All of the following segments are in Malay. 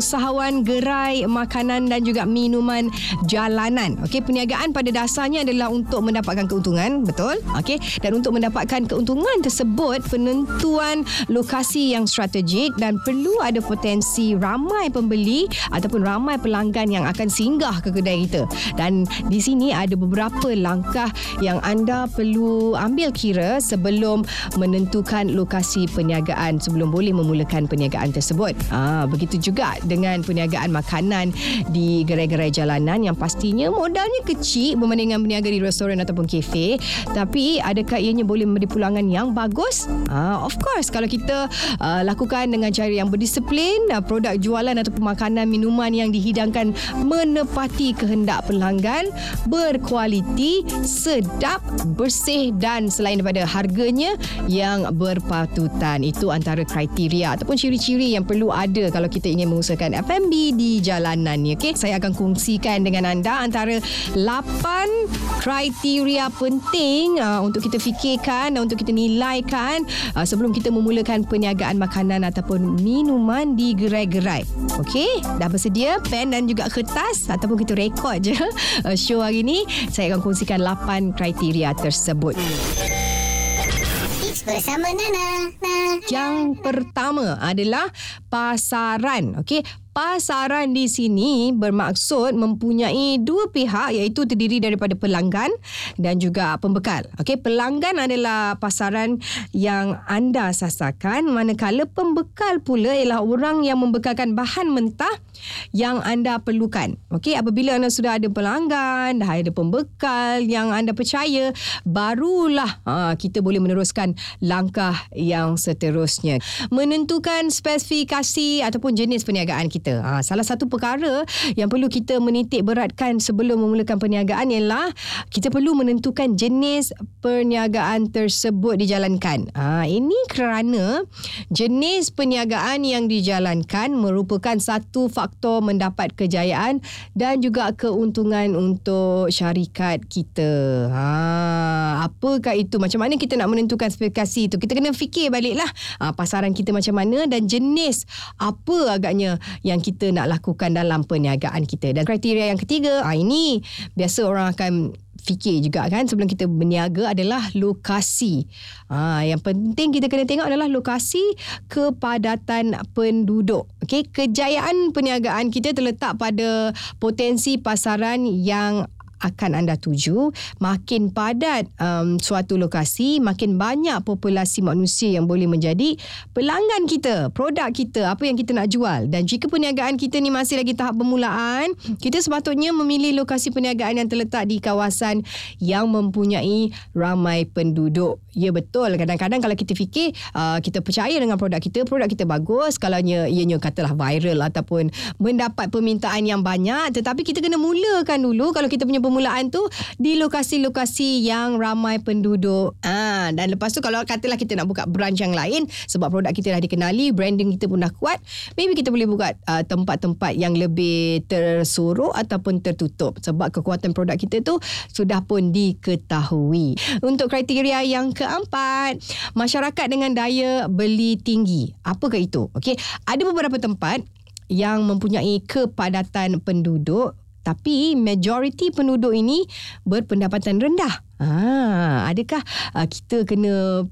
Usahawan gerai makanan dan juga minuman jalanan. Okey, perniagaan pada dasarnya adalah untuk mendapatkan keuntungan, betul? Okey, dan untuk mendapatkan keuntungan tersebut, penentuan lokasi yang strategik dan perlu ada potensi ramai pembeli ataupun ramai pelanggan yang akan singgah ke kedai kita. Dan di sini ada beberapa langkah yang anda perlu ambil kira sebelum menentukan lokasi perniagaan sebelum boleh memulakan perniagaan tersebut. Ah, begitu juga dengan perniagaan makanan di gerai-gerai jalanan yang pastinya modalnya kecil berbanding dengan berniaga di restoran ataupun kafe. Tapi adakah ianya boleh memberi pulangan yang bagus? Uh, of course. Kalau kita uh, lakukan dengan cara yang berdisiplin uh, produk jualan ataupun makanan minuman yang dihidangkan menepati kehendak pelanggan berkualiti sedap bersih dan selain daripada harganya yang berpatutan. Itu antara kriteria ataupun ciri-ciri yang perlu ada kalau kita ingin mengusahakan mengusahakan F&B di jalanan ni. Okay? Saya akan kongsikan dengan anda antara 8 kriteria penting uh, untuk kita fikirkan untuk kita nilaikan uh, sebelum kita memulakan perniagaan makanan ataupun minuman di gerai-gerai. Okey, dah bersedia pen dan juga kertas ataupun kita rekod je uh, show hari ni. Saya akan kongsikan 8 kriteria tersebut bersama Nana. Yang pertama adalah pasaran. Okey, pasaran di sini bermaksud mempunyai dua pihak iaitu terdiri daripada pelanggan dan juga pembekal. Okey, pelanggan adalah pasaran yang anda sasarkan manakala pembekal pula ialah orang yang membekalkan bahan mentah yang anda perlukan. Okey, apabila anda sudah ada pelanggan, dah ada pembekal yang anda percaya, barulah ha, kita boleh meneruskan langkah yang seterusnya. Menentukan spesifikasi ataupun jenis perniagaan kita kita. Ha, salah satu perkara yang perlu kita menitik beratkan sebelum memulakan perniagaan ialah kita perlu menentukan jenis perniagaan tersebut dijalankan. Ha, ini kerana jenis perniagaan yang dijalankan merupakan satu faktor mendapat kejayaan dan juga keuntungan untuk syarikat kita. Ha, apakah itu? Macam mana kita nak menentukan spesifikasi itu? Kita kena fikir baliklah ha, pasaran kita macam mana dan jenis apa agaknya yang kita nak lakukan dalam perniagaan kita. Dan kriteria yang ketiga, ah ini biasa orang akan fikir juga kan sebelum kita berniaga adalah lokasi. Ha, yang penting kita kena tengok adalah lokasi kepadatan penduduk. Okey, kejayaan perniagaan kita terletak pada potensi pasaran yang akan anda tuju. Makin padat um, suatu lokasi makin banyak populasi manusia yang boleh menjadi pelanggan kita produk kita apa yang kita nak jual. Dan jika perniagaan kita ni masih lagi tahap permulaan kita sepatutnya memilih lokasi perniagaan yang terletak di kawasan yang mempunyai ramai penduduk. Ya betul. Kadang-kadang kalau kita fikir uh, kita percaya dengan produk kita produk kita bagus kalau ianya katalah viral ataupun mendapat permintaan yang banyak tetapi kita kena mulakan dulu kalau kita punya permulaan tu di lokasi-lokasi yang ramai penduduk. Ah dan lepas tu kalau katalah kita nak buka branch yang lain sebab produk kita dah dikenali, branding kita pun dah kuat, maybe kita boleh buka uh, tempat-tempat yang lebih tersuruh ataupun tertutup sebab kekuatan produk kita tu sudah pun diketahui. Untuk kriteria yang keempat, masyarakat dengan daya beli tinggi. Apakah itu? Okey, ada beberapa tempat yang mempunyai kepadatan penduduk tapi majoriti penduduk ini berpendapatan rendah. Ah, adakah uh, kita kena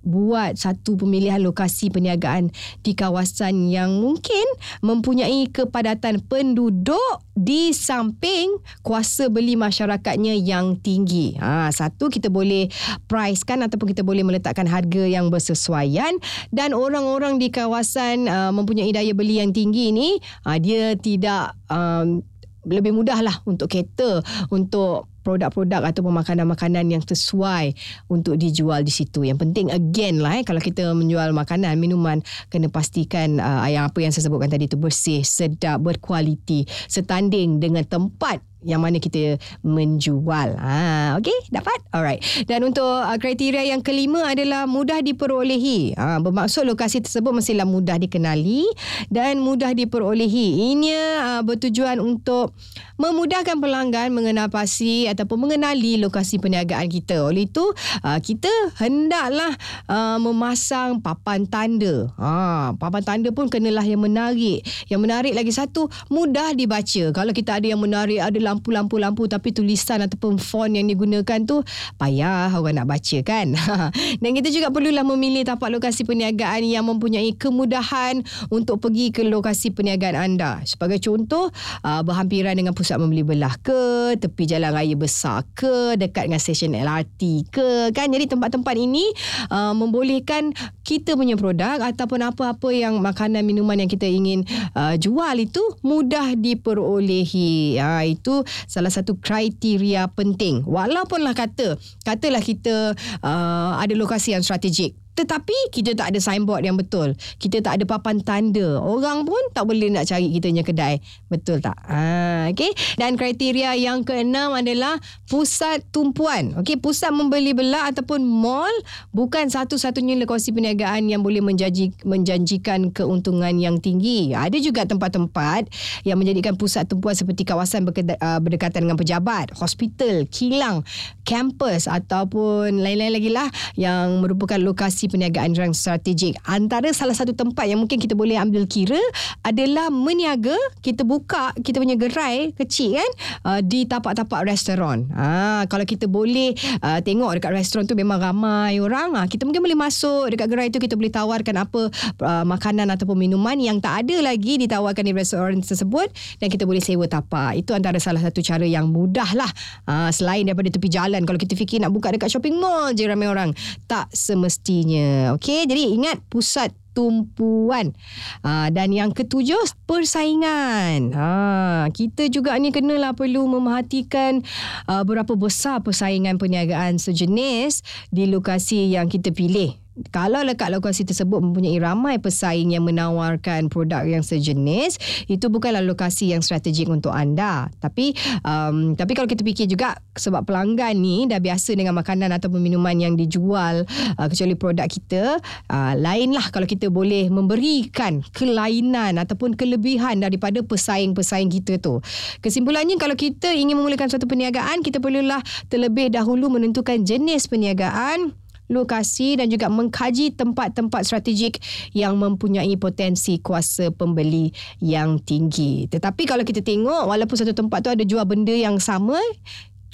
buat satu pemilihan lokasi perniagaan di kawasan yang mungkin mempunyai kepadatan penduduk di samping kuasa beli masyarakatnya yang tinggi. Ha, satu kita boleh pricekan ataupun kita boleh meletakkan harga yang bersesuaian dan orang-orang di kawasan uh, mempunyai daya beli yang tinggi ini uh, dia tidak um, lebih mudah lah untuk cater untuk produk-produk atau makanan-makanan yang sesuai untuk dijual di situ. Yang penting again lah eh, kalau kita menjual makanan, minuman, kena pastikan uh, yang apa yang saya sebutkan tadi itu bersih, sedap, berkualiti, setanding dengan tempat yang mana kita menjual. Ha, okay, dapat? Alright. Dan untuk uh, kriteria yang kelima adalah mudah diperolehi. Ha, bermaksud lokasi tersebut mestilah mudah dikenali dan mudah diperolehi. Ini uh, bertujuan untuk memudahkan pelanggan mengenal pasti ataupun mengenali lokasi perniagaan kita. Oleh itu, uh, kita hendaklah uh, memasang papan tanda. Ha, papan tanda pun kenalah yang menarik. Yang menarik lagi satu, mudah dibaca. Kalau kita ada yang menarik, ada lampu-lampu-lampu tapi tulisan ataupun font yang digunakan tu payah orang nak baca kan. Dan kita juga perlulah memilih tapak lokasi perniagaan yang mempunyai kemudahan untuk pergi ke lokasi perniagaan anda. Sebagai contoh, uh, berhampiran dengan pusat membeli belah ke, tepi jalan raya besar ke, dekat dengan stesen LRT ke, kan? Jadi tempat-tempat ini uh, membolehkan kita punya produk ataupun apa-apa yang makanan minuman yang kita ingin uh, jual itu mudah diperolehi. Ha, itu salah satu kriteria penting. Walaupunlah kata, katalah kita uh, ada lokasi yang strategik tetapi kita tak ada signboard yang betul. Kita tak ada papan tanda. Orang pun tak boleh nak cari kita punya kedai. Betul tak? Ha, okay. Dan kriteria yang keenam adalah pusat tumpuan. Okay. Pusat membeli belah ataupun mall bukan satu-satunya lokasi perniagaan yang boleh menjanji, menjanjikan keuntungan yang tinggi. Ada juga tempat-tempat yang menjadikan pusat tumpuan seperti kawasan uh, berdekatan dengan pejabat, hospital, kilang, kampus ataupun lain-lain lagi lah yang merupakan lokasi perniagaan yang strategik. Antara salah satu tempat yang mungkin kita boleh ambil kira adalah meniaga, kita buka kita punya gerai kecil kan uh, di tapak-tapak restoran. Ha, kalau kita boleh uh, tengok dekat restoran tu memang ramai orang, ha, kita mungkin boleh masuk dekat gerai tu kita boleh tawarkan apa uh, makanan ataupun minuman yang tak ada lagi ditawarkan di restoran tersebut dan kita boleh sewa tapak. Itu antara salah satu cara yang mudah lah. Ha, selain daripada tepi jalan, kalau kita fikir nak buka dekat shopping mall je ramai orang. Tak semestinya semuanya. Okey, jadi ingat pusat tumpuan. Ha, dan yang ketujuh, persaingan. Ha, kita juga ni kenalah perlu memerhatikan uh, berapa besar persaingan perniagaan sejenis di lokasi yang kita pilih kalau lekat lokasi tersebut mempunyai ramai pesaing yang menawarkan produk yang sejenis itu bukanlah lokasi yang strategik untuk anda. Tapi um, tapi kalau kita fikir juga sebab pelanggan ni dah biasa dengan makanan atau minuman yang dijual uh, kecuali produk kita uh, lainlah kalau kita boleh memberikan kelainan ataupun kelebihan daripada pesaing-pesaing kita tu. Kesimpulannya kalau kita ingin memulakan suatu perniagaan kita perlulah terlebih dahulu menentukan jenis perniagaan lokasi dan juga mengkaji tempat-tempat strategik yang mempunyai potensi kuasa pembeli yang tinggi. Tetapi kalau kita tengok walaupun satu tempat tu ada jual benda yang sama,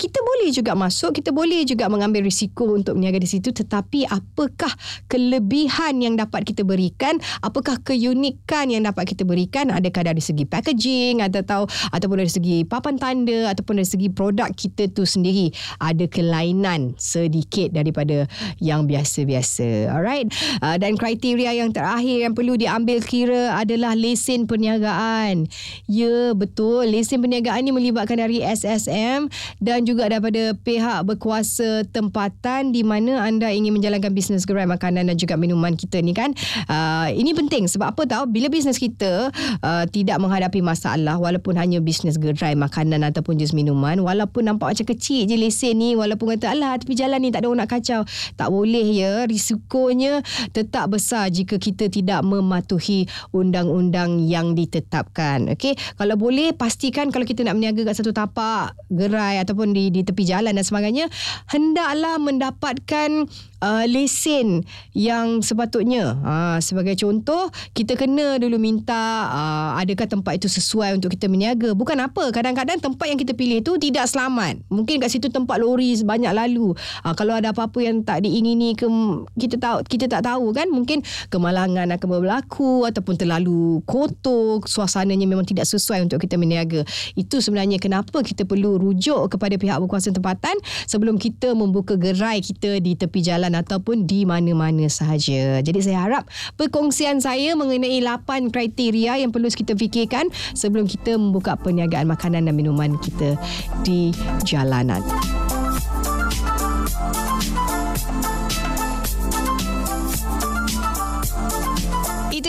kita boleh juga masuk, kita boleh juga mengambil risiko untuk berniaga di situ tetapi apakah kelebihan yang dapat kita berikan, apakah keunikan yang dapat kita berikan adakah dari segi packaging atau ataupun dari segi papan tanda ataupun dari segi produk kita tu sendiri ada kelainan sedikit daripada yang biasa-biasa. Alright. Uh, dan kriteria yang terakhir yang perlu diambil kira adalah lesen perniagaan. Ya, betul. Lesen perniagaan ni melibatkan dari SSM dan juga daripada pihak berkuasa tempatan di mana anda ingin menjalankan bisnes gerai makanan dan juga minuman kita ni kan. Uh, ini penting sebab apa tahu bila bisnes kita uh, tidak menghadapi masalah walaupun hanya bisnes gerai makanan ataupun jus minuman walaupun nampak macam kecil je lesen ni walaupun kata alah tepi jalan ni tak ada orang nak kacau. Tak boleh ya risikonya tetap besar jika kita tidak mematuhi undang-undang yang ditetapkan. Okey, kalau boleh pastikan kalau kita nak berniaga kat satu tapak gerai ataupun di di tepi jalan dan sebagainya hendaklah mendapatkan uh, lesen yang sepatutnya. Uh, sebagai contoh, kita kena dulu minta uh, adakah tempat itu sesuai untuk kita berniaga. Bukan apa, kadang-kadang tempat yang kita pilih itu tidak selamat. Mungkin kat situ tempat lori banyak lalu. Uh, kalau ada apa-apa yang tak diingini ke kita tahu kita tak tahu kan mungkin kemalangan akan berlaku ataupun terlalu kotor, suasananya memang tidak sesuai untuk kita berniaga. Itu sebenarnya kenapa kita perlu rujuk kepada pihak berkuasa tempatan sebelum kita membuka gerai kita di tepi jalan jalan ataupun di mana-mana sahaja. Jadi saya harap perkongsian saya mengenai 8 kriteria yang perlu kita fikirkan sebelum kita membuka perniagaan makanan dan minuman kita di jalanan.